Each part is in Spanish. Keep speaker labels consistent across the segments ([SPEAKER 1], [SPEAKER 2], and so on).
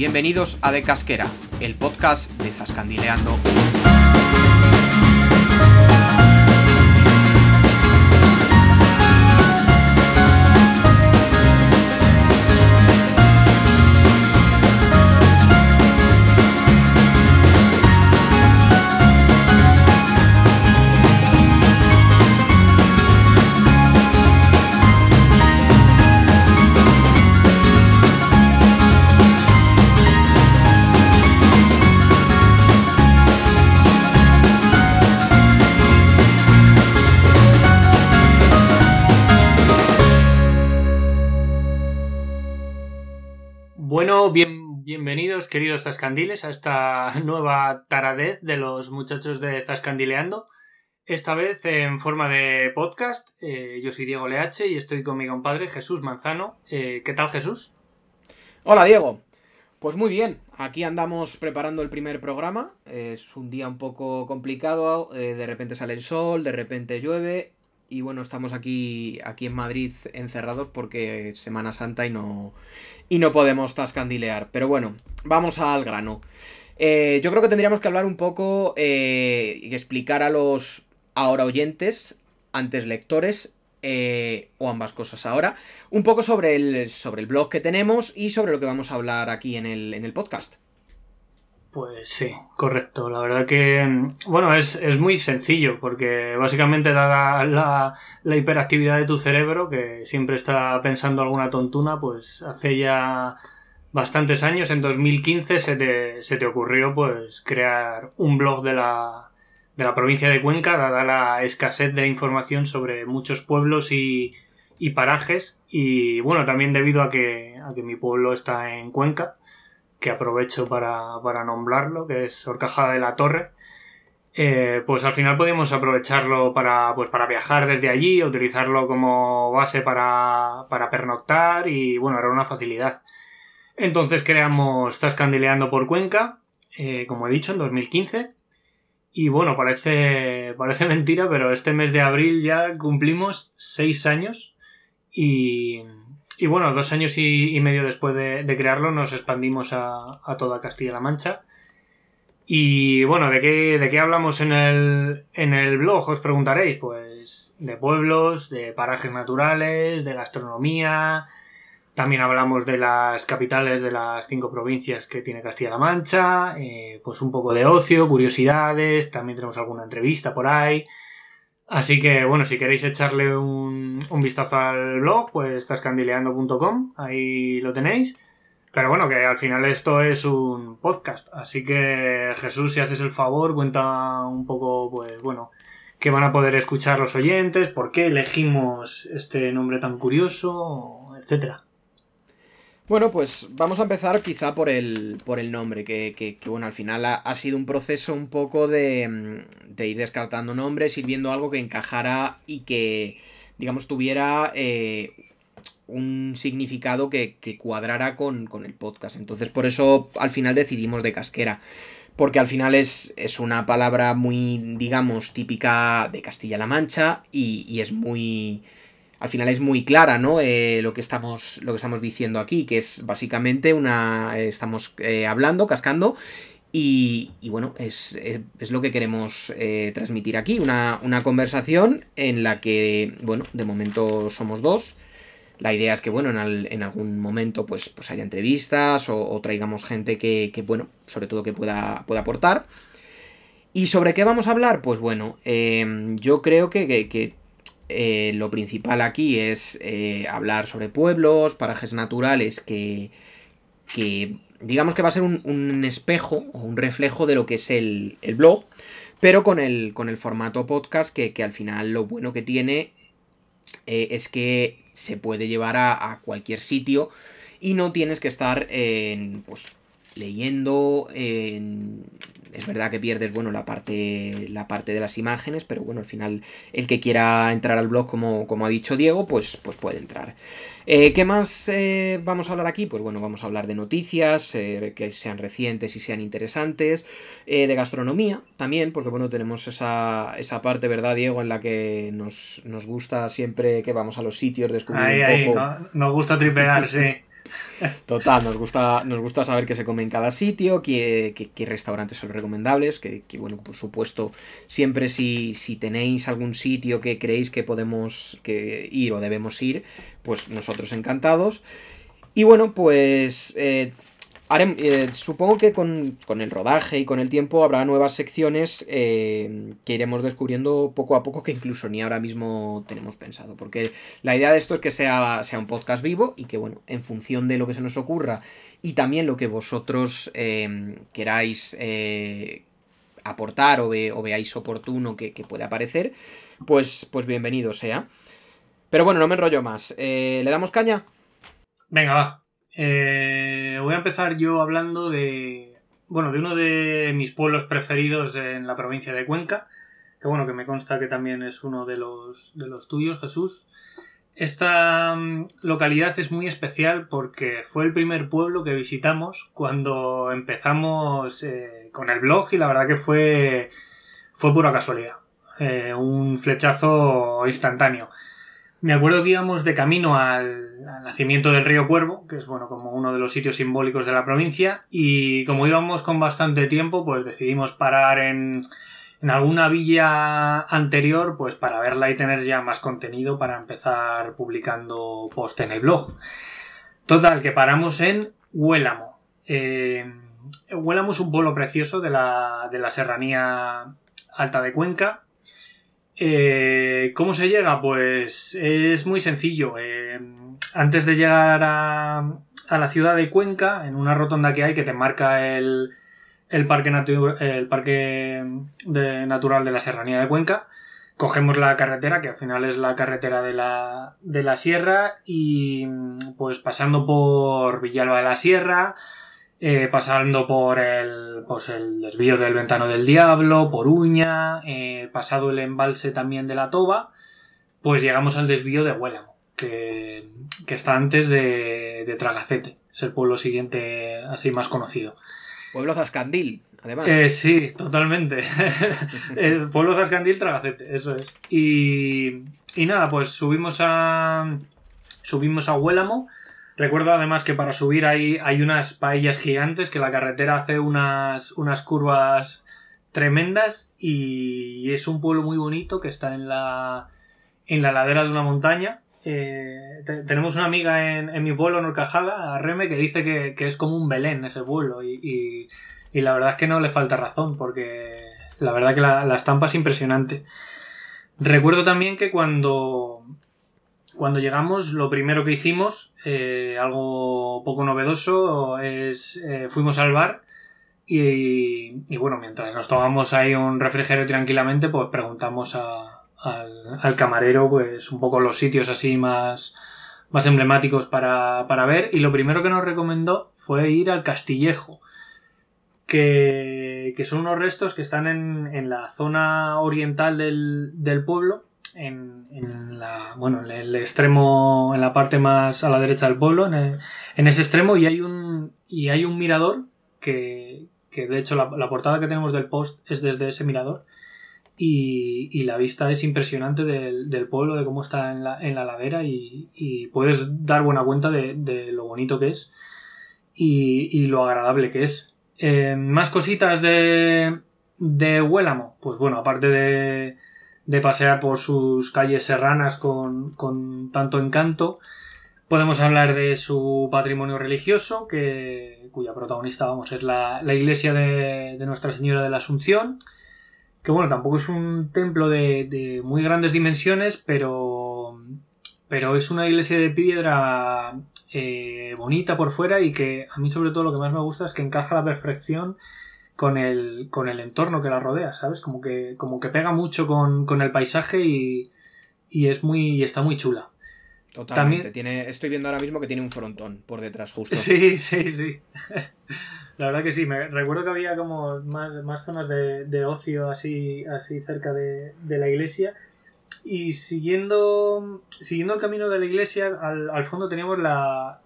[SPEAKER 1] Bienvenidos a De Casquera, el podcast de Zascandileando.
[SPEAKER 2] Queridos Zascandiles a esta nueva taradez de los muchachos de Zascandileando. Esta vez en forma de podcast. Eh, yo soy Diego Leache y estoy con mi compadre Jesús Manzano. Eh, ¿Qué tal Jesús?
[SPEAKER 1] Hola Diego. Pues muy bien, aquí andamos preparando el primer programa. Es un día un poco complicado, eh, de repente sale el sol, de repente llueve y bueno, estamos aquí, aquí en Madrid encerrados porque es Semana Santa y no, y no podemos tascandilear. Pero bueno, vamos al grano. Eh, yo creo que tendríamos que hablar un poco eh, y explicar a los ahora oyentes, antes lectores, eh, o ambas cosas ahora, un poco sobre el, sobre el blog que tenemos y sobre lo que vamos a hablar aquí en el, en el podcast.
[SPEAKER 2] Pues sí, correcto. La verdad que, bueno, es, es muy sencillo porque básicamente dada la, la, hiperactividad de tu cerebro, que siempre está pensando alguna tontuna, pues hace ya bastantes años, en 2015, se te, se te ocurrió pues crear un blog de la, de la provincia de Cuenca, dada la escasez de información sobre muchos pueblos y, y parajes. Y bueno, también debido a que, a que mi pueblo está en Cuenca que aprovecho para, para nombrarlo, que es Orcajada de la Torre. Eh, pues al final podemos aprovecharlo para, pues para viajar desde allí, utilizarlo como base para, para pernoctar y bueno, era una facilidad. Entonces creamos Zascandileando por Cuenca, eh, como he dicho, en 2015. Y bueno, parece, parece mentira, pero este mes de abril ya cumplimos seis años y, y bueno, dos años y, medio después de, crearlo nos expandimos a, toda Castilla-La Mancha. Y bueno, ¿de qué, ¿de qué hablamos en el, en el blog? Os preguntaréis. Pues de pueblos, de parajes naturales, de gastronomía. También hablamos de las capitales de las cinco provincias que tiene Castilla-La Mancha. Eh, pues un poco de ocio, curiosidades. También tenemos alguna entrevista por ahí. Así que, bueno, si queréis echarle un, vistazo al blog, pues zascandileando.com, ahí lo tenéis. Pero bueno, que al final esto es un podcast. Así que, Jesús, si haces el favor, cuenta un poco, pues bueno, qué van a poder escuchar los oyentes, por qué elegimos este nombre tan curioso, etcétera.
[SPEAKER 1] Bueno, pues vamos a empezar quizá por el, por el nombre, que, que, bueno, al final ha, sido un proceso un poco de, mm, de, ir descartando nombres, ir viendo algo que encajara y que, digamos, tuviera eh, un significado que, que cuadrara con, con, el podcast. Entonces, por eso al final decidimos de casquera. Porque al final es, es una palabra muy, digamos, típica de Castilla-La Mancha y, y es muy al final es muy clara, ¿no? Eh, lo, que estamos, lo que estamos diciendo aquí, que es básicamente una. estamos eh, hablando, cascando. Y, bueno, es, es, lo que queremos eh, transmitir aquí. Una, una, conversación en la que, bueno, de momento somos dos. La idea es que, bueno, en, en algún momento pues, pues haya entrevistas o, traigamos gente que, que, bueno, sobre todo que pueda, pueda aportar. ¿Y sobre qué vamos a hablar? Pues bueno, yo creo que, que, eh, lo principal aquí es eh, hablar sobre pueblos, parajes naturales que, que digamos que va a ser un, espejo o un reflejo de lo que es el, blog, pero con el, con el formato podcast que, al final lo bueno que tiene eh, es que se puede llevar a, cualquier sitio y no tienes que estar pues, leyendo, en, es verdad que pierdes, bueno, la parte, la parte de las imágenes, pero bueno, al final el que quiera entrar al blog, como, como ha dicho Diego, pues, pues puede entrar. Eh, ¿Qué más eh, vamos a hablar aquí? Pues bueno, vamos a hablar de noticias, eh, que sean recientes y sean interesantes, de gastronomía también, porque bueno, tenemos esa, esa parte, ¿verdad, Diego?, en la que nos, gusta siempre que vamos a los sitios descubrir
[SPEAKER 2] un poco... Ahí, nos gusta tripear, sí.
[SPEAKER 1] Total, nos gusta, nos gusta saber qué se come en cada sitio, qué, restaurantes son recomendables, que, bueno, por supuesto, siempre si, si, tenéis algún sitio que creéis que podemos que ir o debemos ir, pues nosotros encantados. Y bueno, pues eh, eh, supongo que con, el rodaje y con el tiempo habrá nuevas secciones eh, que iremos descubriendo poco a poco que incluso ni ahora mismo tenemos pensado. Porque la idea de esto es que sea, sea un podcast vivo y que, bueno, en función de lo que se nos ocurra y también lo que vosotros eh, queráis aportar o, veáis oportuno que, que pueda aparecer, pues, pues bienvenido sea. Pero bueno, no me enrollo más. ¿Le damos caña?
[SPEAKER 2] Venga, va. Eh, voy a empezar yo hablando de. Bueno, de uno de mis pueblos preferidos en la provincia de Cuenca. Que bueno, que me consta que también es uno de los, de los tuyos, Jesús. Esta mm, localidad es muy especial porque fue el primer pueblo que visitamos cuando empezamos eh, con el blog y la verdad que fue, fue pura casualidad. Eh, un flechazo instantáneo. Me acuerdo que íbamos de camino al, nacimiento del río Cuervo, que es bueno como uno de los sitios simbólicos de la provincia, y como íbamos con bastante tiempo, pues decidimos parar en, en alguna villa anterior, pues para verla y tener ya más contenido para empezar publicando post en el blog. Total, que paramos en Huélamo. Eh, Huélamo es un pueblo precioso de la, de la serranía alta de Cuenca, eh, ¿Cómo se llega? pues es muy sencillo. Eh, antes de llegar a, la ciudad de Cuenca, en una rotonda que hay que te marca el, parque, el parque natural de la Serranía de Cuenca, cogemos la carretera, que al final es la carretera de la, de la sierra, y pues pasando por Villalba de la Sierra, eh, pasando por el, pues el desvío del Ventano del Diablo, por Uña, eh, pasado el embalse también de la Toba, pues llegamos al desvío de Huélamo, que, está antes de, de, Tragacete, es el pueblo siguiente así más conocido.
[SPEAKER 1] Pueblo Zascandil, además.
[SPEAKER 2] Eh, sí, totalmente. el pueblo Zascandil, Tragacete, eso es. Y, y nada, pues subimos a, subimos a Huélamo Recuerdo además que para subir ahí hay unas paellas gigantes que la carretera hace unas, unas curvas tremendas y es un pueblo muy bonito que está en la, en la ladera de una montaña. Eh, tenemos una amiga en, mi pueblo, en Orcajada, Reme, que dice que, es como un Belén ese pueblo y, la verdad es que no le falta razón porque la verdad que la estampa es impresionante. Recuerdo también que cuando, cuando llegamos, lo primero que hicimos, eh, algo poco novedoso, es eh, fuimos al bar y, bueno, mientras nos tomamos ahí un refrigerio tranquilamente, pues preguntamos al, camarero pues un poco los sitios así más, más emblemáticos para, ver y lo primero que nos recomendó fue ir al Castillejo. Que, son unos restos que están en, la zona oriental del, del pueblo en, la, bueno, en el extremo, en la parte más a la derecha del pueblo, en, ese extremo, y hay un, y hay un mirador que, de hecho la, portada que tenemos del post es desde ese mirador. Y, la vista es impresionante del, pueblo, de cómo está en la, en la ladera y, puedes dar buena cuenta de, lo bonito que es y, lo agradable que es. Eh, más cositas de, de Huélamo. Pues bueno, aparte de, de pasear por sus calles serranas con, tanto encanto. Podemos hablar de su patrimonio religioso, que, cuya protagonista vamos, es la, iglesia de, Nuestra Señora de la Asunción, que bueno, tampoco es un templo de, muy grandes dimensiones, pero, pero es una iglesia de piedra eh, bonita por fuera y que a mí sobre todo lo que más me gusta es que encaja a la perfección con el, con el entorno que la rodea, ¿sabes? Como que, como que pega mucho con, el paisaje y, y, es muy, está muy chula.
[SPEAKER 1] Totalmente. Tiene, estoy viendo ahora mismo que tiene un frontón por detrás, justo.
[SPEAKER 2] Sí, sí, sí. la verdad que sí. Me recuerdo que había como más, zonas de, ocio así, así cerca de, de la iglesia y siguiendo, siguiendo el camino de la iglesia, al, fondo teníamos la,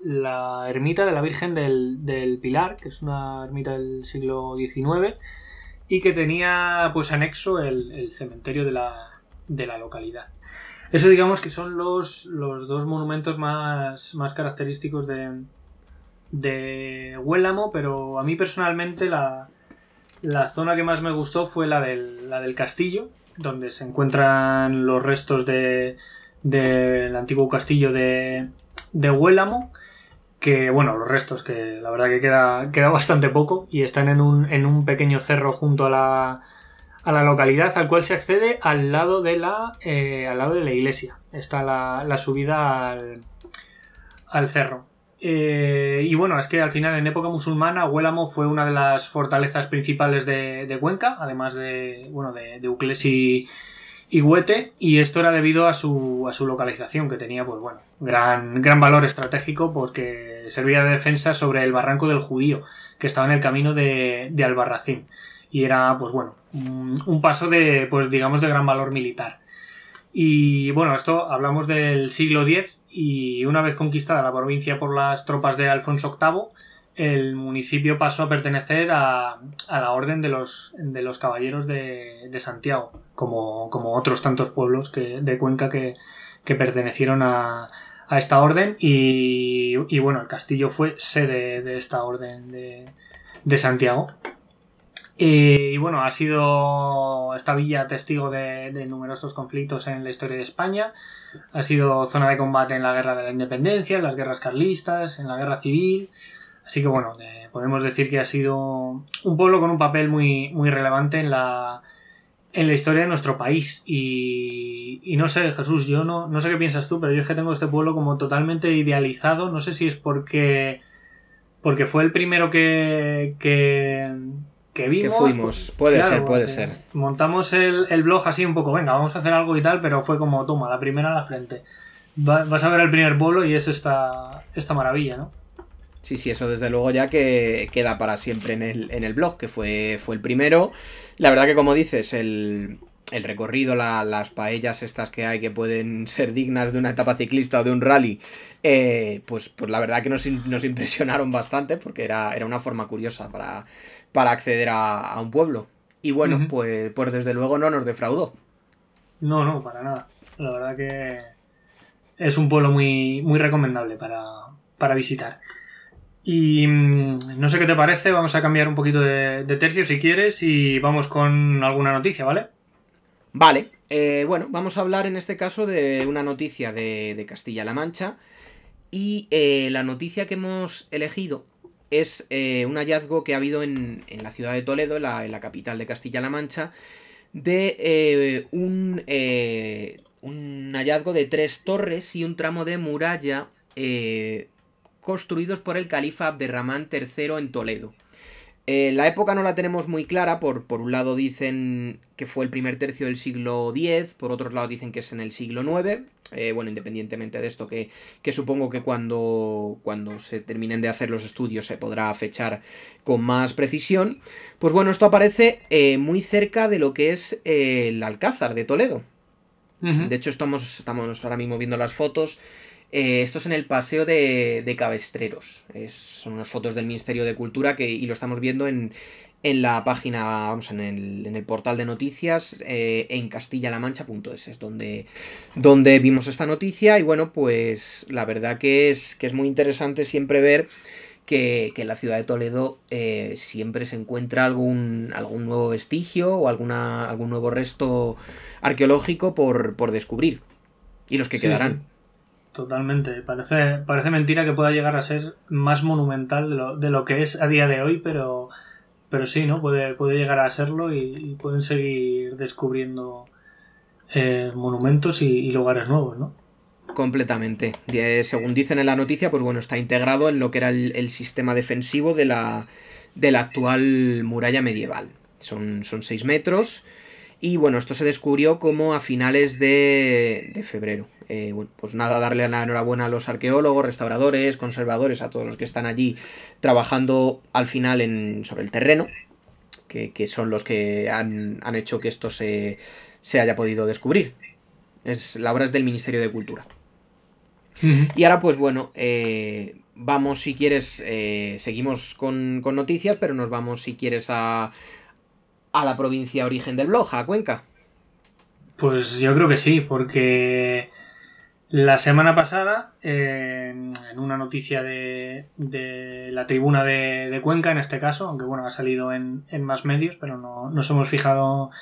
[SPEAKER 2] ermita de la Virgen del, Pilar, que es una ermita del siglo XIX, y que tenía pues anexo el, cementerio de la, localidad. Eso digamos que son los, los dos monumentos más, más característicos de, de Huélamo, pero a mí personalmente la, la zona que más me gustó fue la del, la del castillo, donde se encuentran los restos del antiguo castillo de, de Huélamo que bueno, los restos, que la verdad que queda, queda bastante poco y están en un, en un pequeño cerro junto a la, a la localidad al cual se accede al lado de la, eh, al lado de la iglesia. Está la, la subida al, al cerro. Eh, y bueno, es que al final en época musulmana Huélamo fue una de las fortalezas principales de, Cuenca, además de, bueno, de, y, y Huete, y esto era debido a su, a su localización, que tenía, pues bueno, gran, gran valor estratégico porque servía de defensa sobre el barranco del Judío, que estaba en el camino de, de Albarracín. Y era, pues bueno, un, paso de, pues digamos, de gran valor militar. Y bueno, esto hablamos del siglo X y una vez conquistada la provincia por las tropas de Alfonso VIII, el municipio pasó a pertenecer a, la orden de los, de los caballeros de, Santiago, como, como, otros tantos pueblos de Cuenca que, pertenecieron a, a, esta orden y, bueno, el castillo fue sede de esta orden de, de Santiago. Y, bueno, ha sido esta villa testigo de, de, numerosos conflictos en la historia de España. Ha sido zona de combate en la guerra de la independencia, en las guerras carlistas, en la guerra civil. Así que bueno, eh, podemos decir que ha sido un pueblo con un papel muy, muy relevante en la, en la historia de nuestro país. Y, y, no sé, Jesús, yo no, no sé qué piensas tú, pero yo es que tengo este pueblo como totalmente idealizado. No sé si es porque, porque fue el primero que, que, que vimos.
[SPEAKER 1] Que fuimos, puede ser, puede ser.
[SPEAKER 2] Montamos el, el, blog así un poco, venga, vamos a hacer algo y tal, pero fue como, toma, la primera a la frente. vas a ver el primer pueblo y es esta, esta maravilla, ¿no?
[SPEAKER 1] Sí, sí, eso desde luego ya que queda para siempre en el, en el blog, que fue, fue el primero. La verdad que como dices, el, el recorrido, las paellas estas que hay que pueden ser dignas de una etapa ciclista o de un rally, eh, pues, pues la verdad que nos, nos, impresionaron bastante porque era, era una forma curiosa para, para acceder a, un pueblo. Y bueno, pues, pues desde luego no nos defraudó.
[SPEAKER 2] No, no, para nada. La verdad que es un pueblo muy, muy recomendable para, para visitar. Y mm, no sé qué te parece, vamos a cambiar un poquito de, tercio si quieres y vamos con alguna noticia, ¿vale?
[SPEAKER 1] Vale, eh, bueno, vamos a hablar en este caso de una noticia de, Castilla-La Mancha y eh, la noticia que hemos elegido es eh, un hallazgo que ha habido en, la ciudad de Toledo, en la, capital de Castilla-La Mancha, de un, un, hallazgo de tres torres y un tramo de muralla construidos por el califa Abderramán III en Toledo. Eh, la época no la tenemos muy clara, por, por, un lado dicen que fue el primer tercio del siglo X, por otro lado dicen que es en el siglo IX, eh, bueno, independientemente de esto, que, que, supongo que cuando, cuando se terminen de hacer los estudios se podrá fechar con más precisión, pues bueno, esto aparece eh, muy cerca de lo que es el Alcázar de Toledo. De hecho, estamos, estamos ahora mismo viendo las fotos eh, esto es en el Paseo de, Cabestreros. son unas fotos del Ministerio de Cultura que, y lo estamos viendo en, la página, vamos, en el, en el portal de noticias eh, en castillalamancha.es. Es donde, donde vimos esta noticia y bueno, pues la verdad que es, que es muy interesante siempre ver que, en la ciudad de Toledo eh, siempre se encuentra algún, algún nuevo vestigio o alguna, algún nuevo resto arqueológico por, descubrir. Y los que quedarán.
[SPEAKER 2] Totalmente. Parece, parece mentira que pueda llegar a ser más monumental de lo, de lo que es a día de hoy, pero, pero sí, ¿no? Puede, puede llegar a serlo y, pueden seguir descubriendo eh, monumentos y, lugares nuevos, ¿no?
[SPEAKER 1] Completamente. según dicen en la noticia, pues bueno, está integrado en lo que era el, sistema defensivo de la, de actual muralla medieval. Son, son seis metros. Y bueno, esto se descubrió como a finales de, de febrero. Eh, bueno, pues nada, darle la enhorabuena a los arqueólogos, restauradores, conservadores, a todos los que están allí trabajando al final en, sobre el terreno, que, son los que han, hecho que esto se, haya podido descubrir. Es, la obra es del Ministerio de Cultura. Y ahora, pues bueno, eh, vamos si quieres, eh, seguimos con, con, noticias, pero nos vamos si quieres a, a la provincia origen del blog, a Cuenca.
[SPEAKER 2] Pues yo creo que sí, porque La semana pasada, en una noticia de, la tribuna de, Cuenca, en este caso, aunque bueno, ha salido en, más medios, pero no nos hemos fijado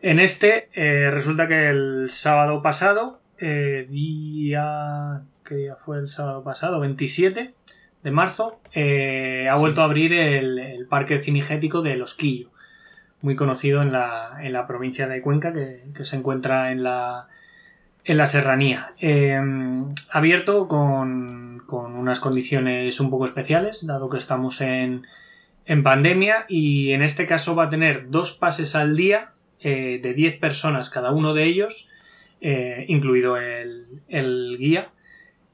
[SPEAKER 2] en este, eh, resulta que el sábado pasado, eh, día... ¿Qué día fue el sábado pasado? 27 de marzo, eh, ha vuelto a abrir el, parque cinegético de Los Quillo, muy conocido en la, en la provincia de Cuenca, que se encuentra en la en la serranía. Em, abierto con, unas condiciones un poco especiales, dado que estamos en, pandemia y en este caso va a tener dos pases al día eh, de 10 personas cada uno de ellos, eh, incluido el, guía.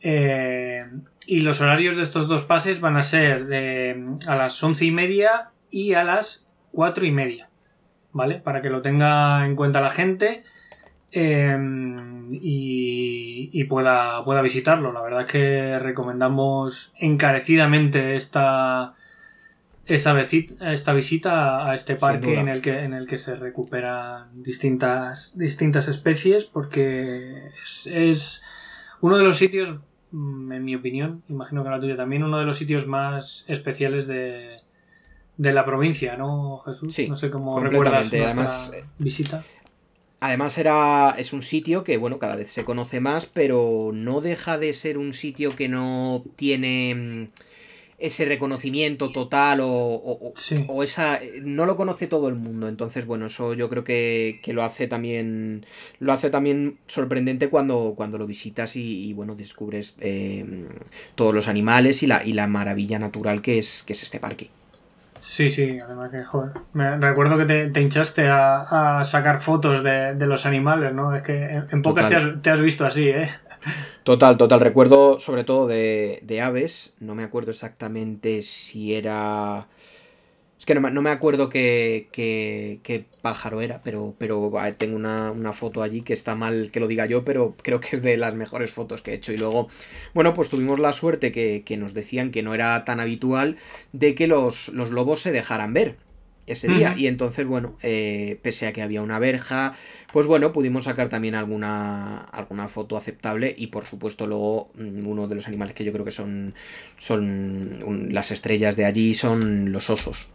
[SPEAKER 2] Eh, y los horarios de estos dos pases van a ser de, a las once y media y a las cuatro y media. ¿Vale? Para que lo tenga en cuenta la gente. Em, y, pueda, pueda, visitarlo. La verdad es que recomendamos encarecidamente esta, esta, visita, esta visita a este parque en el, que, en el que se recuperan distintas, distintas especies porque es, uno de los sitios, mm, en mi opinión, imagino que la tuya también, uno de los sitios más especiales de, de la provincia, ¿no, Jesús? no sé cómo recuerdas nuestra Además, visita.
[SPEAKER 1] Además era, es un sitio que, bueno, cada vez se conoce más, pero no deja de ser un sitio que no tiene mm, ese reconocimiento total o, o, esa... no lo conoce todo el mundo. Entonces, bueno, eso yo creo que, lo hace también... lo hace también sorprendente cuando, cuando lo visitas y, bueno, descubres eh, todos los animales y la, y la maravilla natural que es, que es este parque.
[SPEAKER 2] Sí, sí, además que, joder. Me recuerdo que te, hinchaste a, sacar fotos de, los animales, ¿no? Es que en, pocas te has, visto así, ¿eh?
[SPEAKER 1] Total, total. Recuerdo sobre todo de, de aves. No me acuerdo exactamente si era es que no, me acuerdo qué, qué, pájaro era, pero, pero tengo una, foto allí que está mal que lo diga yo, pero creo que es de las mejores fotos que he hecho. Y luego, bueno, pues tuvimos la suerte que, nos decían que no era tan habitual de que los, los lobos se dejaran ver ese día. Y entonces, bueno, eh, pese a que había una verja, pues bueno, pudimos sacar también alguna, alguna foto aceptable. Y por supuesto, luego mm, uno de los animales que yo creo que son, son las estrellas de allí son los osos.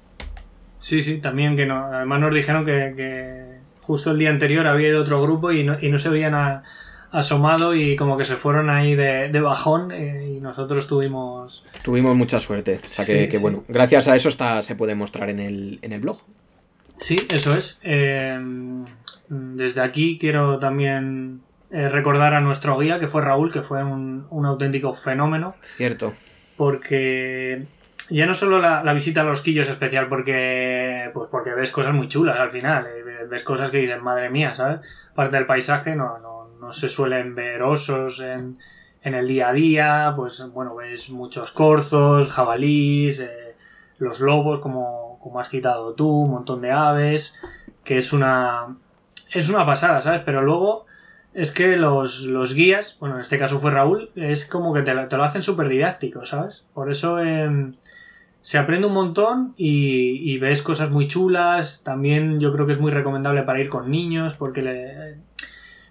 [SPEAKER 2] Sí, sí, también que no. Además nos dijeron que, justo el día anterior había ido otro grupo y no, y no se habían asomado y como que se fueron ahí de, bajón eh, y nosotros tuvimos...
[SPEAKER 1] Tuvimos mucha suerte. O sea que, bueno, gracias a eso está, se puede mostrar en el, en el blog.
[SPEAKER 2] Sí, eso es. Eh, desde aquí quiero también eh, recordar a nuestro guía, que fue Raúl, que fue un, un auténtico fenómeno.
[SPEAKER 1] Cierto.
[SPEAKER 2] Porque ya no solo la, visita a los quillos es especial porque, pues porque ves cosas muy chulas al final, eh, ves cosas que dices, madre mía, ¿sabes? Parte del paisaje no, no, no se suelen ver osos en, en, el día a día, pues bueno, ves muchos corzos, jabalís, eh, los lobos, como, como has citado tú, un montón de aves, que es una, es una pasada, ¿sabes? Pero luego es que los, los, guías, bueno, en este caso fue Raúl, es como que te lo hacen súper didáctico, ¿sabes? Por eso se aprende un montón y, ves cosas muy chulas. También yo creo que es muy recomendable para ir con niños porque le,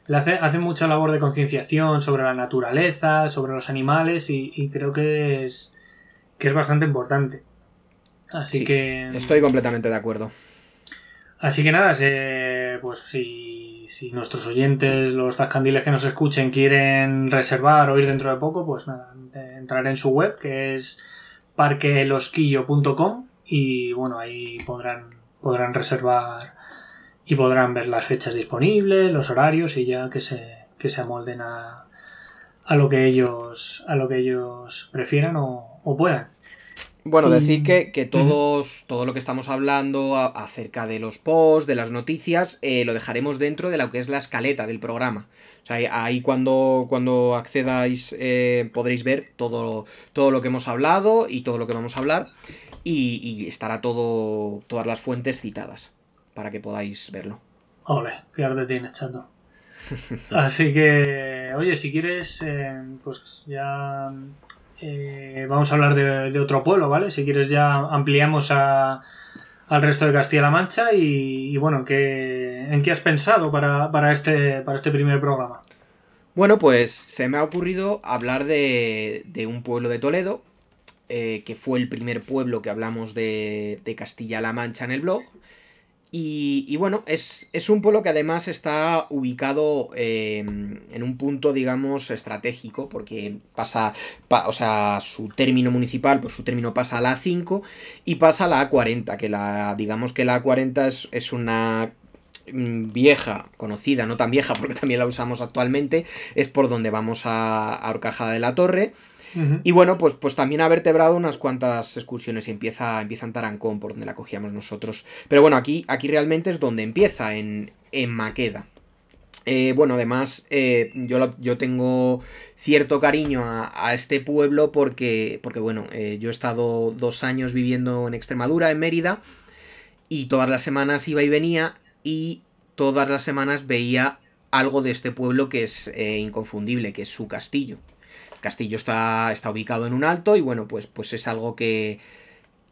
[SPEAKER 2] le hace, mucha labor de concienciación sobre la naturaleza, sobre los animales y, creo que es, que es bastante importante. Así que...
[SPEAKER 1] Estoy completamente de acuerdo.
[SPEAKER 2] Así que nada, pues si, si, nuestros oyentes, los zascandiles que nos escuchen, quieren reservar o ir dentro de poco, pues nada, entrar en su web que es parquelosquillo.com y bueno, ahí podrán, podrán reservar y podrán ver las fechas disponibles, los horarios y ya que se, que se amolden a, a lo que ellos a lo que ellos prefieran o, puedan.
[SPEAKER 1] Bueno, decir que, todos, todo lo que estamos hablando acerca de los posts, de las noticias, eh, lo dejaremos dentro de lo que es la escaleta del programa. Sea, ahí cuando, cuando accedáis eh, podréis ver todo, todo lo que hemos hablado y todo lo que vamos a hablar. Y, estará todo, todas las fuentes citadas para que podáis verlo.
[SPEAKER 2] Ole, qué arte tienes, chato. Así que, oye, si quieres, eh, pues ya eh, vamos a hablar de, otro pueblo, ¿vale? Si quieres ya ampliamos a, al resto de Castilla-La Mancha y, bueno, ¿en qué, ¿en qué has pensado para, este, para este primer programa?
[SPEAKER 1] Bueno, pues se me ha ocurrido hablar de, un pueblo de Toledo, eh, que fue el primer pueblo que hablamos de, de Castilla-La Mancha en el blog. Y, bueno, es, un pueblo que además está ubicado em, en un punto, digamos, estratégico, porque pasa, o sea, su término municipal, pues su término pasa a la A5 y pasa a la A40, que la, digamos que la A40 es, una mm, vieja, conocida, no tan vieja porque también la usamos actualmente, es por donde vamos a, a Orcajada de la Torre. Y bueno, pues, pues también ha vertebrado unas cuantas excursiones y empieza, empieza en Tarancón, por donde la cogíamos nosotros. Pero bueno, aquí, aquí realmente es donde empieza, en, en Maqueda. Eh, bueno, además, eh, yo, yo, tengo cierto cariño a, este pueblo porque, porque bueno, eh, yo he estado dos años viviendo en Extremadura, en Mérida, y todas las semanas iba y venía, y todas las semanas veía algo de este pueblo que es inconfundible, que es su castillo castillo está, está ubicado en un alto y bueno, pues, pues es algo que,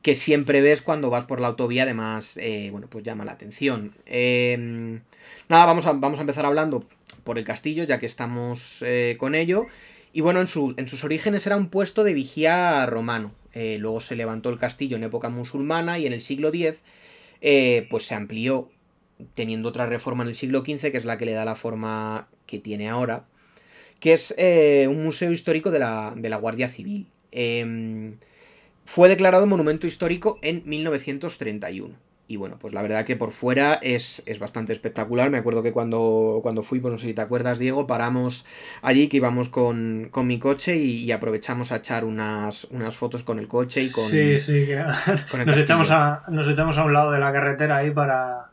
[SPEAKER 1] que siempre ves cuando vas por la autovía, además, eh, bueno, pues llama la atención. Em, nada, vamos a, vamos a empezar hablando por el castillo, ya que estamos eh, con ello. Y bueno, en, en, sus orígenes era un puesto de vigía romano. Eh, luego se levantó el castillo en época musulmana y en el siglo X, pues se amplió, teniendo otra reforma en el siglo XV, que es la que le da la forma que tiene ahora que es eh, un museo histórico de la, Guardia Civil. Em, fue declarado monumento histórico en 1931. Y bueno, pues la verdad que por fuera es, bastante espectacular. Me acuerdo que cuando, cuando fui, pues no sé si te acuerdas, Diego, paramos allí que íbamos con, mi coche y, aprovechamos a echar unas, unas fotos con el coche y con.
[SPEAKER 2] Sí, sí, nos, echamos a, nos echamos a un lado de la carretera ahí para,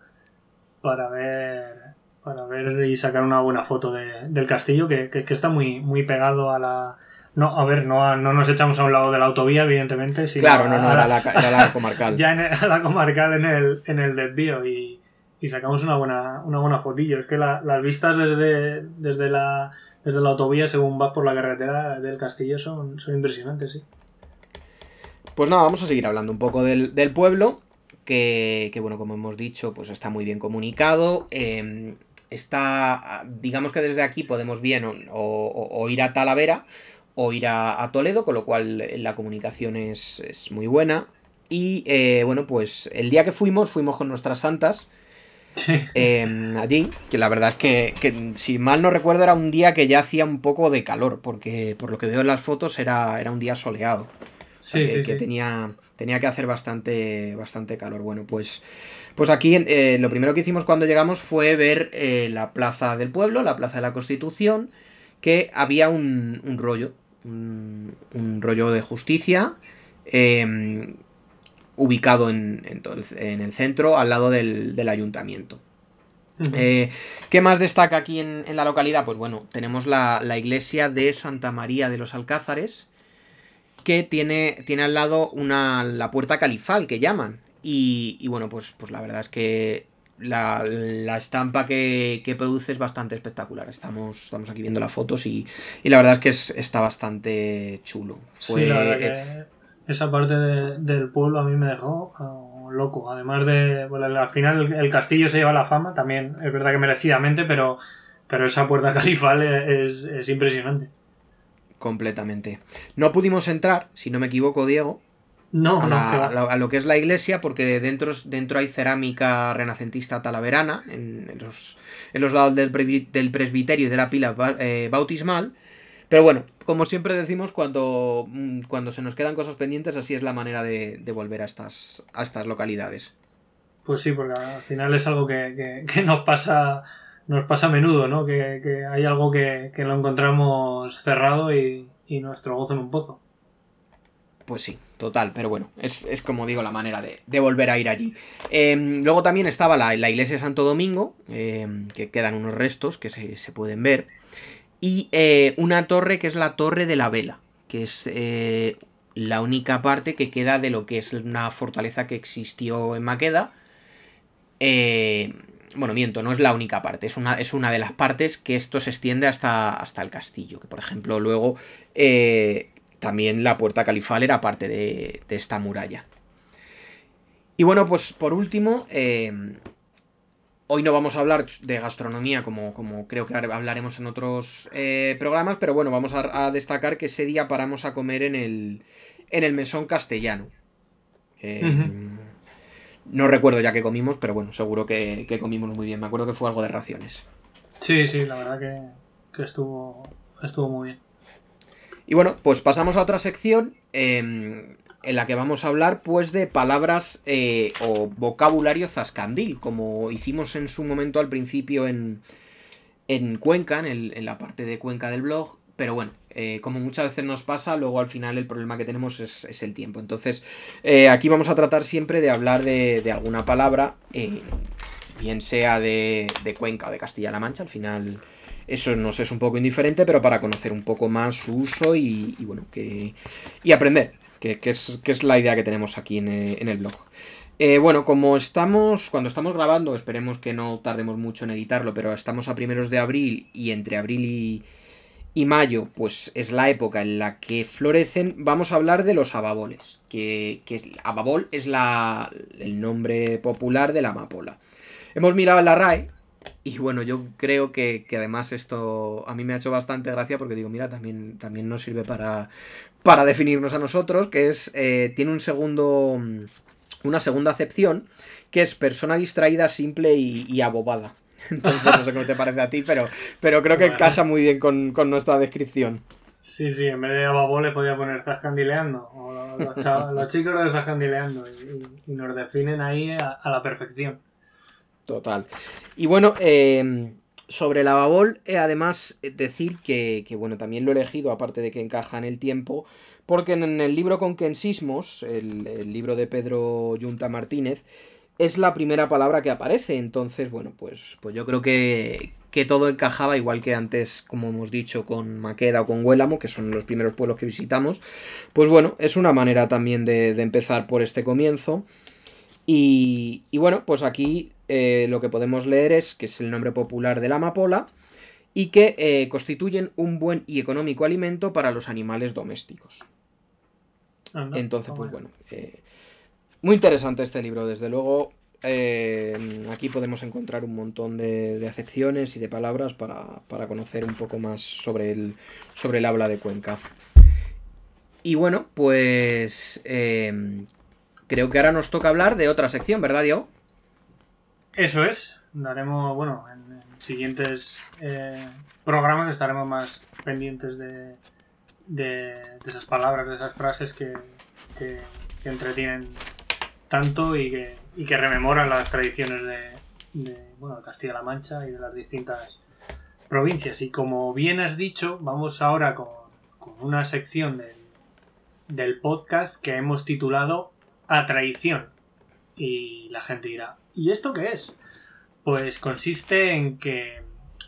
[SPEAKER 2] para ver para ver y sacar una buena foto del castillo que, está muy, muy pegado a la... No, a ver, no, no nos echamos a un lado de la autovía, evidentemente.
[SPEAKER 1] Sino claro, no, no, era, la, comarcal.
[SPEAKER 2] ya en a la comarcal en el, en el desvío y, sacamos una buena, una buena fotillo. Es que las vistas desde, desde, la, desde la autovía, según vas por la carretera del castillo, son, son impresionantes, sí.
[SPEAKER 1] Pues nada, vamos a seguir hablando un poco del, pueblo, que, que, bueno, como hemos dicho, pues está muy bien comunicado. Eh, está, digamos que desde aquí podemos bien o, ir a Talavera o ir a, Toledo, con lo cual eh, la comunicación es, muy buena. Y eh, bueno, pues el día que fuimos, fuimos con nuestras santas. Em, allí, que la verdad es que, si mal no recuerdo era un día que ya hacía un poco de calor, porque por lo que veo en las fotos era, era un día soleado. Sí, que, Tenía, tenía que hacer bastante, bastante calor. Bueno, pues pues aquí eh, lo primero que hicimos cuando llegamos fue ver eh, la plaza del pueblo, la plaza de la Constitución, que había un, rollo, un, rollo de justicia em, ubicado en, el centro, al lado del, ayuntamiento. Eh, ¿Qué más destaca aquí en, la localidad? Pues bueno, tenemos la, iglesia de Santa María de los Alcázares, que tiene, tiene al lado una, la puerta califal, que llaman. Y, bueno, pues, pues la verdad es que la, estampa que, produce es bastante espectacular. Estamos, estamos aquí viendo las fotos y, la verdad es que está bastante chulo.
[SPEAKER 2] sí, la verdad que esa parte del pueblo a mí me dejó oh, loco. Además de, bueno, al final el, castillo se lleva la fama, también es verdad que merecidamente, pero, pero esa puerta califal es, es impresionante.
[SPEAKER 1] Completamente. No pudimos entrar, si no me equivoco, Diego,
[SPEAKER 2] no,
[SPEAKER 1] a, lo que es la iglesia, porque dentro, dentro hay cerámica renacentista talaverana, en, los, en los lados del, presbiterio y de la pila eh, bautismal. Pero bueno, como siempre decimos, cuando, mm, cuando se nos quedan cosas pendientes, así es la manera de, volver a estas, a estas localidades.
[SPEAKER 2] Pues sí, porque al final es algo que, nos pasa nos pasa a menudo, ¿no? Que, hay algo que, lo encontramos cerrado y, y nuestro gozo en un pozo.
[SPEAKER 1] Pues sí, total, pero bueno, es, como digo la manera de, volver a ir allí. Em, luego también estaba la, iglesia de Santo Domingo, em, que quedan unos restos que se, pueden ver, y eh, una torre que es la Torre de la Vela, que es eh, la única parte que queda de lo que es una fortaleza que existió en Maqueda. Eh, bueno, miento, no es la única parte, es una, es una de las partes que esto se extiende hasta, hasta el castillo, que por ejemplo luego también la puerta califal era parte de, esta muralla. Y bueno, pues por último, em, Hoy no vamos a hablar de gastronomía como, como creo que hablaremos en otros eh, programas, pero bueno, vamos a, destacar que ese día paramos a comer en el, en el mesón castellano. No recuerdo ya que comimos, pero bueno, seguro que, comimos muy bien. Me acuerdo que fue algo de raciones.
[SPEAKER 2] Sí, sí, la verdad que, estuvo, estuvo muy bien.
[SPEAKER 1] Y bueno, pues pasamos a otra sección. Em, en la que vamos a hablar pues de palabras eh, o vocabulario zascandil, como hicimos en su momento al principio en, en Cuenca, en, la parte de Cuenca del blog, pero bueno, eh, como muchas veces nos pasa, luego al final el problema que tenemos es, el tiempo. Entonces, eh, aquí vamos a tratar siempre de hablar de, alguna palabra, bien sea de, Cuenca o de Castilla-La Mancha, al final eso nos es un poco indiferente, pero para conocer un poco más su uso y, bueno, que, y aprender que, es, la idea que tenemos aquí en, eh, el blog. Eh, bueno, como estamos, cuando estamos grabando, esperemos que no tardemos mucho en editarlo, pero estamos a primeros de abril y entre abril y, mayo, pues es la época en la que florecen, vamos a hablar de los ababoles, que, que ababol es la, el nombre popular de la amapola. Hemos mirado en la RAE, y bueno, yo creo que, además esto a mí me ha hecho bastante gracia porque digo, mira, también, también nos sirve para, para definirnos a nosotros, que es, eh, tiene un segundo, una segunda acepción, que es persona distraída, simple y, abobada. Entonces no sé cómo te parece a ti, pero, pero creo que casa muy bien con, nuestra descripción.
[SPEAKER 2] Sí, sí, en vez de ababo le podía poner zascandileando, o los, chicos de zascandileando, y, nos definen ahí a, la perfección.
[SPEAKER 1] Total. Y bueno, eh, sobre la Babol, eh, además, eh, decir que, bueno, también lo he elegido, aparte de que encaja en el tiempo, porque en el libro Conquensismos, el, el libro de Pedro Yunta Martínez, es la primera palabra que aparece. Entonces, bueno, pues, pues yo creo que, que todo encajaba, igual que antes, como hemos dicho, con Maqueda o con Huélamo, que son los primeros pueblos que visitamos. Pues bueno, es una manera también de, de empezar por este comienzo. Y, y bueno, pues aquí eh, lo que podemos leer es que es el nombre popular de la amapola y que eh, constituyen un buen y económico alimento para los animales domésticos. Entonces, pues bueno, eh, muy interesante este libro, desde luego. aquí podemos encontrar un montón de, acepciones y de palabras para, conocer un poco más sobre el, sobre el habla de Cuenca. Y bueno, pues creo que ahora nos toca hablar de otra sección, ¿verdad, Diego?
[SPEAKER 2] Eso es. Daremos, bueno, en, siguientes eh, programas estaremos más pendientes de, de, esas palabras, de esas frases que, que, entretienen tanto y que, rememoran las tradiciones de, bueno, Castilla-La Mancha y de las distintas provincias. Y como bien has dicho, vamos ahora con, con una sección del, del podcast que hemos titulado A Traición. Y la gente dirá, ¿Y esto qué es? Pues consiste en que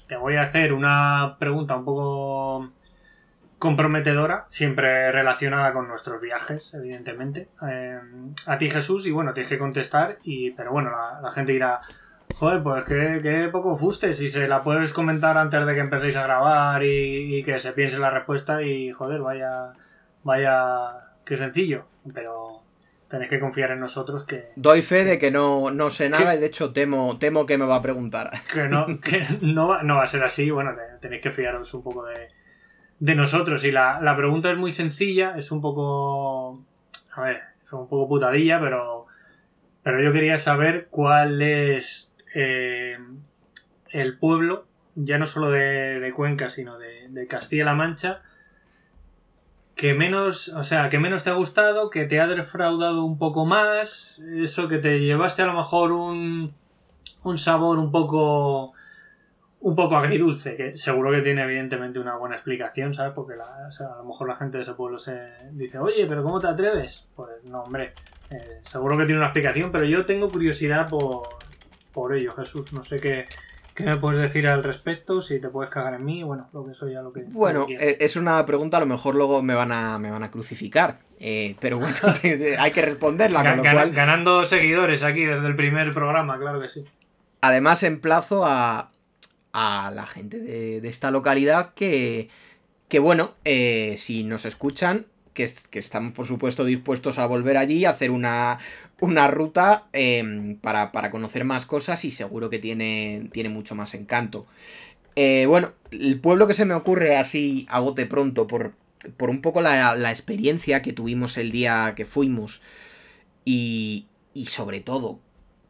[SPEAKER 2] te voy a hacer una pregunta un poco comprometedora, siempre relacionada con nuestros viajes, evidentemente. Eh, a ti Jesús, y bueno, tienes que contestar, y, pero bueno, la, gente dirá, joder, pues qué, poco fuste, si se la puedes comentar antes de que empecéis a grabar y, y que se piense la respuesta y joder, vaya, vaya, qué sencillo, pero tenéis que confiar en nosotros que...
[SPEAKER 1] Doy fe de que no, no sé nada y de hecho temo, temo que me va a preguntar.
[SPEAKER 2] Que no, que no, va, no va a ser así, bueno, tenéis que fiaros un poco de, de nosotros. Y la, pregunta es muy sencilla, es un poco... A ver, es un poco putadilla, pero, pero yo quería saber cuál es eh, el pueblo, ya no solo de, Cuenca, sino de, de Castilla-La Mancha, que menos, o sea, que menos te ha gustado, que te ha defraudado un poco más, eso que te llevaste a lo mejor un, un sabor un poco un poco agridulce, que seguro que tiene evidentemente una buena explicación, ¿sabes? Porque a lo mejor la gente de ese pueblo se dice, oye, pero ¿cómo te atreves? Pues no, hombre, eh, seguro que tiene una explicación, pero yo tengo curiosidad por, por ello, Jesús. No sé qué, ¿Qué me puedes decir al respecto? Si te puedes cagar en mí, bueno, lo que soy ya lo que.
[SPEAKER 1] Bueno, eh, es una pregunta, a lo mejor luego me van a, me van a crucificar. Eh, pero bueno, hay que responderla.
[SPEAKER 2] con lo cual... Ganando seguidores aquí desde el primer programa, claro que sí.
[SPEAKER 1] Además, emplazo a, a la gente de, esta localidad que, que bueno, eh, si nos escuchan, que, que, estamos por supuesto dispuestos a volver allí, a hacer una, una ruta em, para, conocer más cosas y seguro que tiene, tiene mucho más encanto. Eh, bueno, el pueblo que se me ocurre así a bote pronto por, por un poco la, la, experiencia que tuvimos el día que fuimos y, y sobre todo,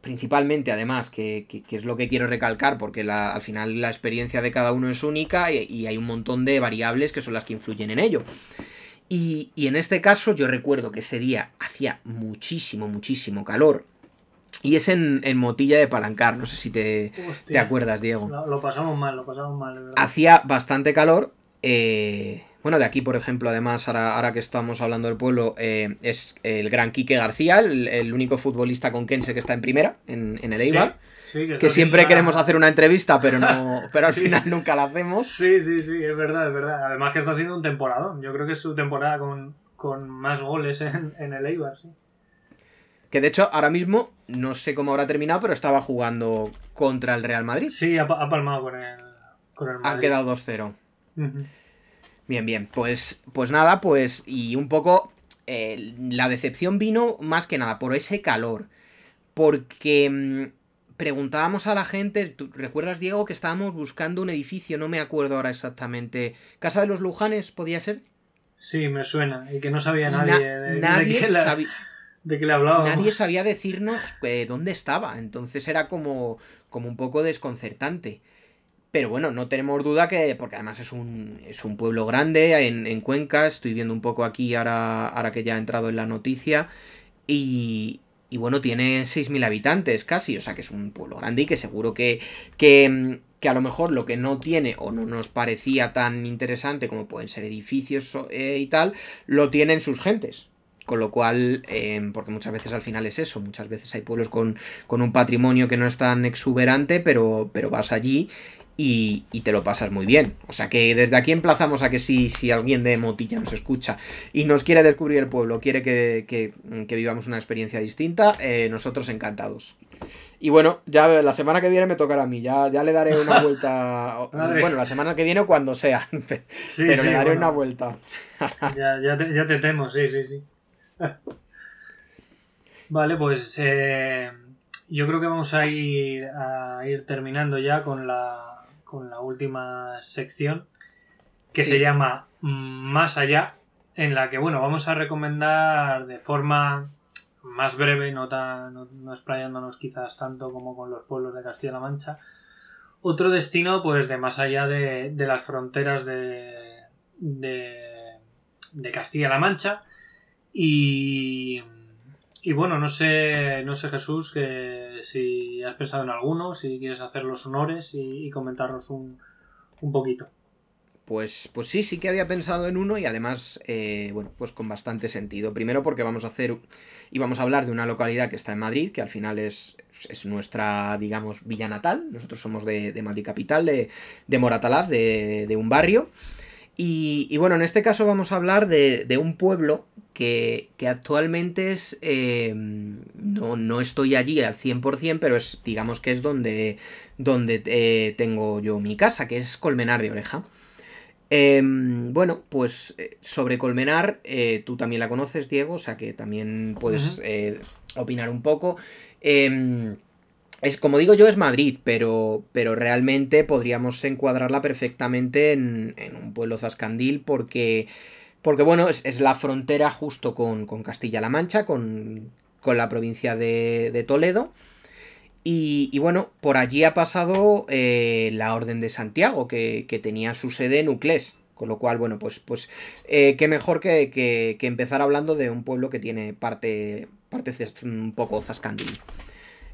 [SPEAKER 1] principalmente además, que, que, es lo que quiero recalcar, porque la, al final la experiencia de cada uno es única y, y, hay un montón de variables que son las que influyen en ello. Y, en este caso yo recuerdo que ese día hacía muchísimo, muchísimo calor. Y es en, Motilla de Palancar, no sé si te, te acuerdas, Diego.
[SPEAKER 2] Lo, pasamos mal, lo pasamos mal, verdad.
[SPEAKER 1] Hacía bastante calor. Eh, bueno, de aquí, por ejemplo, además, ahora, que estamos hablando del pueblo, eh, es el gran Quique García, el, único futbolista conquense que está en primera, en, el Eibar que, siempre queremos hacer una entrevista, pero no pero al final nunca la hacemos.
[SPEAKER 2] Sí, sí, sí, es verdad, es verdad. Además que está haciendo un temporadón. Yo creo que es su temporada con, más goles en, el Eibar, sí.
[SPEAKER 1] Que de hecho, ahora mismo, no sé cómo habrá terminado, pero estaba jugando contra el Real Madrid.
[SPEAKER 2] Sí, ha, palmado con el, con el
[SPEAKER 1] Madrid. Ha quedado 2-0. Bien, bien. Pues, pues nada, pues. Y un poco. Eh, la decepción vino más que nada por ese calor. Porque mm, preguntábamos a la gente, ¿tú recuerdas Diego que estábamos buscando un edificio? No me acuerdo ahora exactamente. ¿Casa de los Lujanes podía ser?
[SPEAKER 2] Sí, me suena. Y que no sabía nadie, de, nadie de, qué le hablábamos.
[SPEAKER 1] Nadie sabía decirnos eh, dónde estaba. Entonces era como, como un poco desconcertante. Pero bueno, no tenemos duda que, porque además es un, es un pueblo grande en, en Cuenca, estoy viendo un poco aquí ahora, ahora que ya ha entrado en la noticia, y, y bueno, tiene 6.000 habitantes casi, o sea que es un pueblo grande y que seguro que, que, a lo mejor lo que no tiene o no nos parecía tan interesante como pueden ser edificios eh, y tal, lo tienen sus gentes. Con lo cual, em, porque muchas veces al final es eso, muchas veces hay pueblos con, con, un patrimonio que no es tan exuberante, pero, pero vas allí y, te lo pasas muy bien. O sea que desde aquí emplazamos a que si, si alguien de Motilla nos escucha y nos quiere descubrir el pueblo, quiere que, vivamos una experiencia distinta, eh, nosotros encantados. Y bueno, ya la semana que viene me tocará a mí, ya, ya le daré una vuelta. bueno, la semana que viene o cuando sea, pero le daré una vuelta.
[SPEAKER 2] ya, ya, te, ya te temo, sí, sí, sí. vale, pues eh, yo creo que vamos a ir, a ir terminando ya con la con la última sección que se llama Más allá, en la que, bueno, vamos a recomendar de forma más breve, no, tan, no, explayándonos quizás tanto como con los pueblos de Castilla-La Mancha, otro destino, pues, de más allá de, las fronteras de, de, de Castilla-La Mancha. Y, y bueno, no sé, no sé Jesús, que si has pensado en alguno, si quieres hacer los honores y, comentarnos un, poquito.
[SPEAKER 1] Pues, pues sí, sí que había pensado en uno y además, eh, bueno, pues con bastante sentido. Primero porque vamos a hacer y vamos a hablar de una localidad que está en Madrid, que al final es, es nuestra, digamos, villa natal. Nosotros somos de, Madrid capital, de, de Moratalaz, de, de un barrio. Y, bueno, en este caso vamos a hablar de, un pueblo que, actualmente es... Eh, no, estoy allí al 100%, pero es, digamos que es donde, donde eh, tengo yo mi casa, que es Colmenar de Oreja. Em, bueno, pues eh, sobre Colmenar, tú también la conoces, Diego, o sea que también puedes opinar un poco. Em, es como digo yo, es Madrid, pero, pero realmente podríamos encuadrarla perfectamente en, un pueblo zascandil porque, porque bueno, es, la frontera justo con, Castilla-La Mancha, con, la provincia de, Toledo. Y, bueno, por allí ha pasado eh, la Orden de Santiago, que, tenía su sede en Uclés. Con lo cual, bueno, pues, pues eh, qué mejor que, que, empezar hablando de un pueblo que tiene parte, parte un poco zascandil.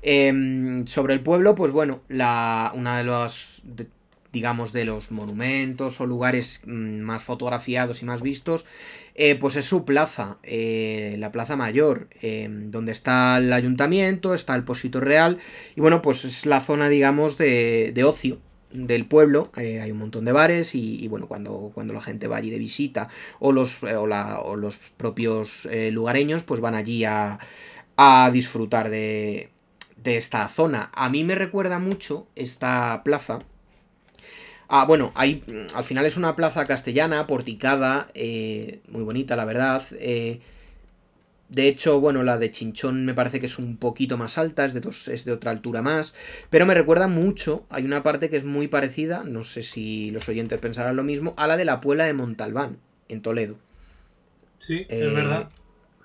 [SPEAKER 1] Em, sobre el pueblo, pues bueno, la, una de los, digamos, de los monumentos o lugares mm, más fotografiados y más vistos, eh, pues es su plaza, eh, la Plaza Mayor, em, donde está el ayuntamiento, está el Posito Real, y bueno, pues es la zona, digamos, de, de ocio del pueblo, eh, hay un montón de bares y, bueno, cuando, cuando la gente va allí de visita o los, o, o los propios lugareños, pues van allí a, a disfrutar de, de esta zona. A mí me recuerda mucho esta plaza. Ah, bueno, hay, al final es una plaza castellana, porticada, eh, muy bonita, la verdad. Eh, De hecho, bueno, la de Chinchón me parece que es un poquito más alta, es de, dos, es de otra altura más, pero me recuerda mucho, hay una parte que es muy parecida, no sé si los oyentes pensarán lo mismo, a la de la Puebla de Montalbán, en Toledo.
[SPEAKER 2] Sí, es eh, verdad.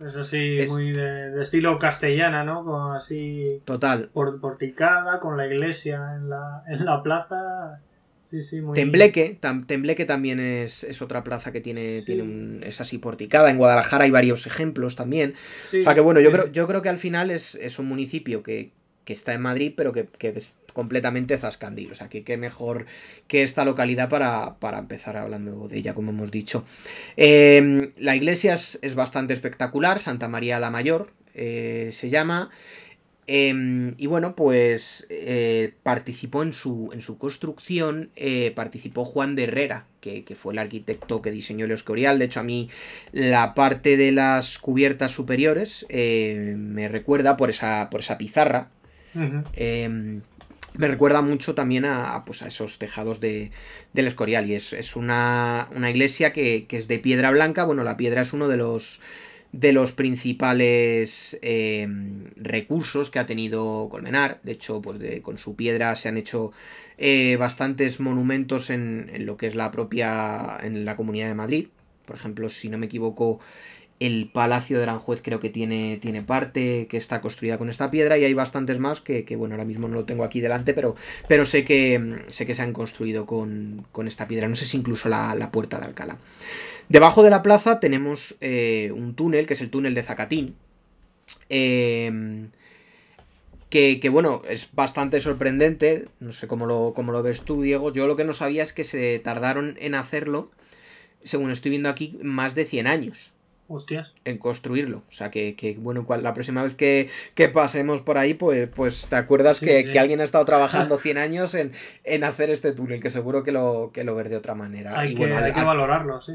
[SPEAKER 2] Es así, muy de, estilo castellana, ¿no? Con así...
[SPEAKER 1] Total.
[SPEAKER 2] porticada, con la iglesia en la, en la plaza
[SPEAKER 1] Tembleque, Tembleque también es, otra plaza que tiene, tiene un, es así porticada. En Guadalajara hay varios ejemplos también. o sea que bueno, yo creo, yo creo que al final es, un municipio que, está en Madrid, pero que, es completamente zascandil. O sea que qué mejor que esta localidad para, empezar hablando de ella, como hemos dicho. Em, la iglesia es, bastante espectacular, Santa María la Mayor eh, se llama. Em, y bueno, pues eh, participó en su, en su construcción, eh, participó Juan de Herrera, que, fue el arquitecto que diseñó el Escorial. De hecho, a mí la parte de las cubiertas superiores eh, me recuerda por esa, por esa pizarra. Em, me recuerda mucho también a, pues a esos tejados de, del Escorial. Y es, es una, una, iglesia que, que es de piedra blanca. Bueno, la piedra es uno de los de los principales em, recursos que ha tenido Colmenar. De hecho, pues con su piedra se han hecho eh, bastantes monumentos en, lo que es la propia. en la Comunidad de Madrid. Por ejemplo, si no me equivoco, el Palacio de Aranjuez creo que tiene, tiene parte que está construida con esta piedra y hay bastantes más que, bueno, ahora mismo no lo tengo aquí delante, pero, pero sé, que, sé que se han construido con, esta piedra. No sé si incluso la, la puerta de Alcalá. Debajo de la plaza tenemos eh, un túnel, que es el túnel de Zacatín. Em, que, bueno, es bastante sorprendente. No sé cómo lo, cómo lo ves tú, Diego. Yo lo que no sabía es que se tardaron en hacerlo, según estoy viendo aquí, más de 100 años.
[SPEAKER 2] Hostias.
[SPEAKER 1] En construirlo. O sea, que, bueno, la próxima vez que, pasemos por ahí, pues, pues te acuerdas que, alguien ha estado trabajando 100 años en, hacer este túnel, que seguro que lo, que lo ver de otra manera.
[SPEAKER 2] Hay, que, hay que valorarlo, sí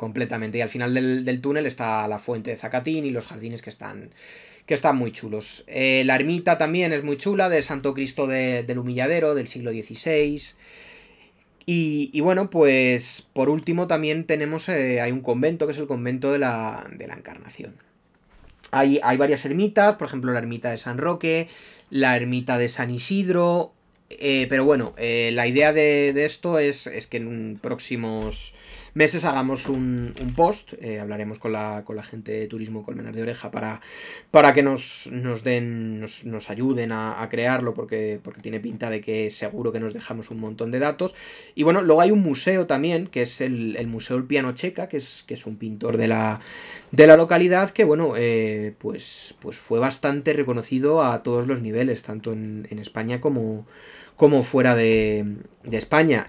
[SPEAKER 1] completamente. Y al final del, túnel está la fuente de Zacatín y los jardines que están, que están muy chulos. Eh, la ermita también es muy chula, de Santo Cristo del Humilladero, del siglo XVI. Y, bueno, pues por último también tenemos, eh, hay un convento, que es el convento de la, de la Encarnación. Hay, hay, varias ermitas, por ejemplo la ermita de San Roque, la ermita de San Isidro, eh, pero bueno, la idea de, de esto es, es, que en próximos meses hagamos un, post, eh, hablaremos con la, con la gente de Turismo Colmenar de Oreja para, para que nos, nos den, nos, ayuden a, crearlo, porque, porque tiene pinta de que seguro que nos dejamos un montón de datos. Y bueno, luego hay un museo también, que es el, Museo El Piano Checa, que es, que es un pintor de la, de la localidad, que bueno, eh, pues, pues fue bastante reconocido a todos los niveles, tanto en, España como, como fuera de, de España.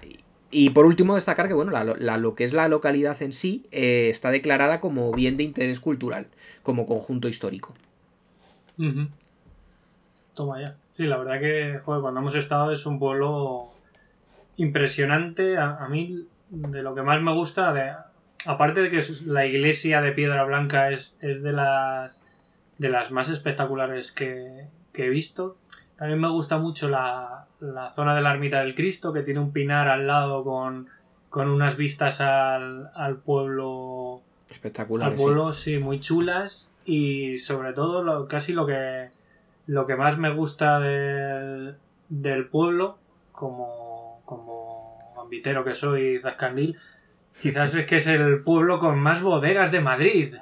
[SPEAKER 1] Y por último, destacar que bueno, la, lo que es la localidad en sí eh, está declarada como bien de interés cultural, como conjunto histórico.
[SPEAKER 2] Toma ya. Sí, la verdad que cuando hemos estado es un pueblo impresionante. A, mí, de lo que más me gusta, aparte de que la iglesia de Piedra Blanca es, es de, las, de las más espectaculares que he visto, también me gusta mucho la, la zona de la ermita del Cristo, que tiene un pinar al lado con, unas vistas al, al pueblo.
[SPEAKER 1] Espectacular.
[SPEAKER 2] Al pueblo, sí. muy chulas. Y sobre todo, lo, casi lo que, lo que más me gusta del, del pueblo, como, como ambitero que soy, Zascandil, quizás es que es el pueblo con más bodegas de Madrid.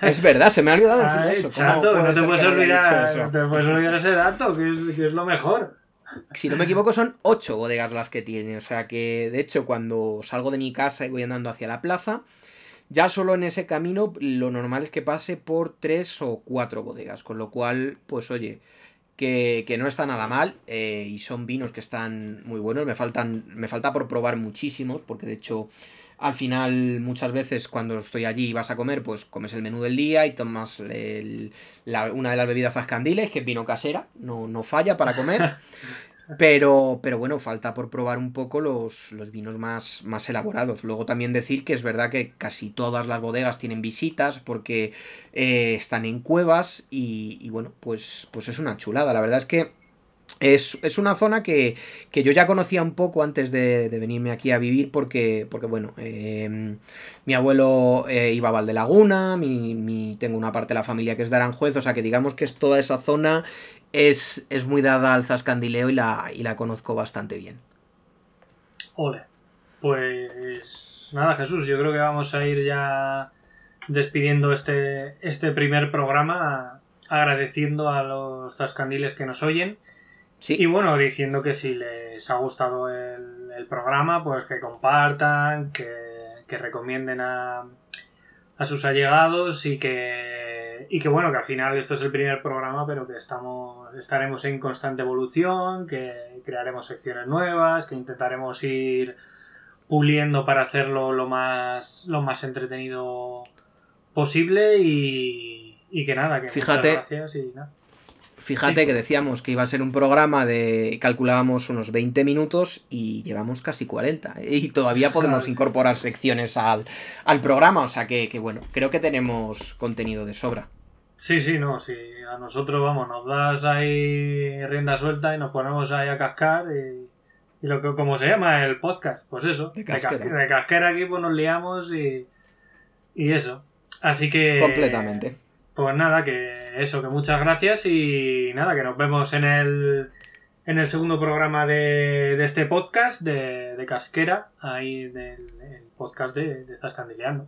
[SPEAKER 1] Es verdad, se me ha olvidado decir eso.
[SPEAKER 2] no te puedes, olvidar, te puedes olvidar ese dato, que es, que es lo mejor.
[SPEAKER 1] Si no me equivoco, son ocho bodegas las que tiene. O sea que, de hecho, cuando salgo de mi casa y voy andando hacia la plaza, ya solo en ese camino lo normal es que pase por tres o cuatro bodegas. Con lo cual, pues oye, que, no está nada mal. Eh, y son vinos que están muy buenos. Me faltan. Me falta por probar muchísimos. Porque de hecho al final, muchas veces cuando estoy allí y vas a comer, pues comes el menú del día y tomas una de las bebidas zascandiles, que es vino casera, no, no falla para comer. Pero, pero bueno, falta por probar un poco los, vinos más, más elaborados. Luego también decir que es verdad que casi todas las bodegas tienen visitas porque eh, están en cuevas y, y, bueno, pues, pues es una chulada. La verdad es que Es, una zona que, yo ya conocía un poco antes de, venirme aquí a vivir porque, porque bueno, em, mi abuelo eh, iba a Valdelaguna, mi, mi, tengo una parte de la familia que es de Aranjuez, o sea que digamos que es toda esa zona es, es muy dada al zascandileo y la, y la conozco bastante bien.
[SPEAKER 2] Ole, pues nada Jesús, yo creo que vamos a ir ya despidiendo este, este primer programa agradeciendo a los zascandiles que nos oyen y bueno, diciendo que si les ha gustado el, programa, pues que compartan, que, recomienden a, a, sus allegados y que, y que bueno, que al final esto es el primer programa, pero que estamos, estaremos en constante evolución, que crearemos secciones nuevas, que intentaremos ir puliendo para hacerlo lo más, lo más entretenido posible y, y que nada, que
[SPEAKER 1] Fíjate, muchas gracias y nada. Fíjate que decíamos que iba a ser un programa de. calculábamos unos 20 minutos y llevamos casi 40. Y todavía podemos incorporar secciones al, programa. O sea que, bueno, creo que tenemos contenido de sobra.
[SPEAKER 2] Sí, sí, no, sí. A nosotros, vamos, nos das ahí rienda suelta y nos ponemos ahí a cascar y, lo que, como se llama el podcast, pues eso. De casquera. De, casquera aquí pues nos liamos y, y eso. Así que... Completamente. Pues nada, que eso, que muchas gracias y nada, que nos vemos en el, en el segundo programa de, este podcast de, Casquera, ahí del podcast de, de Zascandileando.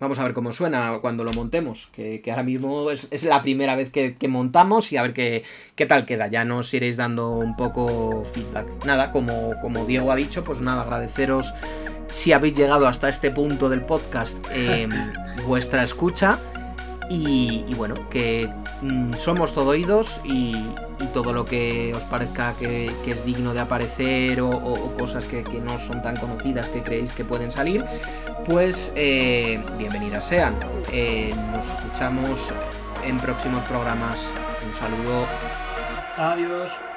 [SPEAKER 1] Vamos a ver cómo suena cuando lo montemos, que, ahora mismo es, la primera vez que, montamos y a ver qué, qué, tal queda. Ya nos iréis dando un poco feedback. Nada, como, como Diego ha dicho, pues nada, agradeceros si habéis llegado hasta este punto del podcast eh, vuestra escucha. Y, bueno, que mm, somos todo oídos y, todo lo que os parezca que, es digno de aparecer o, cosas que, no son tan conocidas que creéis que pueden salir, pues eh, bienvenidas sean. Eh, nos escuchamos en próximos programas. Un saludo.
[SPEAKER 2] Adiós.